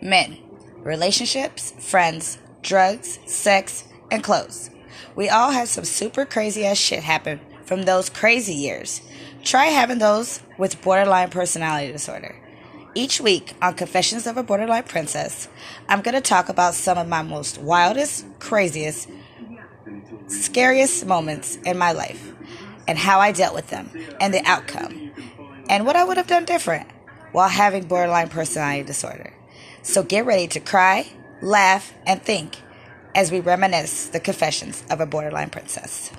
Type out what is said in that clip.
Men, relationships, friends, drugs, sex, and clothes. We all had some super crazy ass shit happen from those crazy years. Try having those with borderline personality disorder. Each week on Confessions of a Borderline Princess, I'm going to talk about some of my most wildest, craziest, scariest moments in my life and how I dealt with them and the outcome and what I would have done different while having borderline personality disorder. So get ready to cry, laugh, and think as we reminisce the confessions of a borderline princess.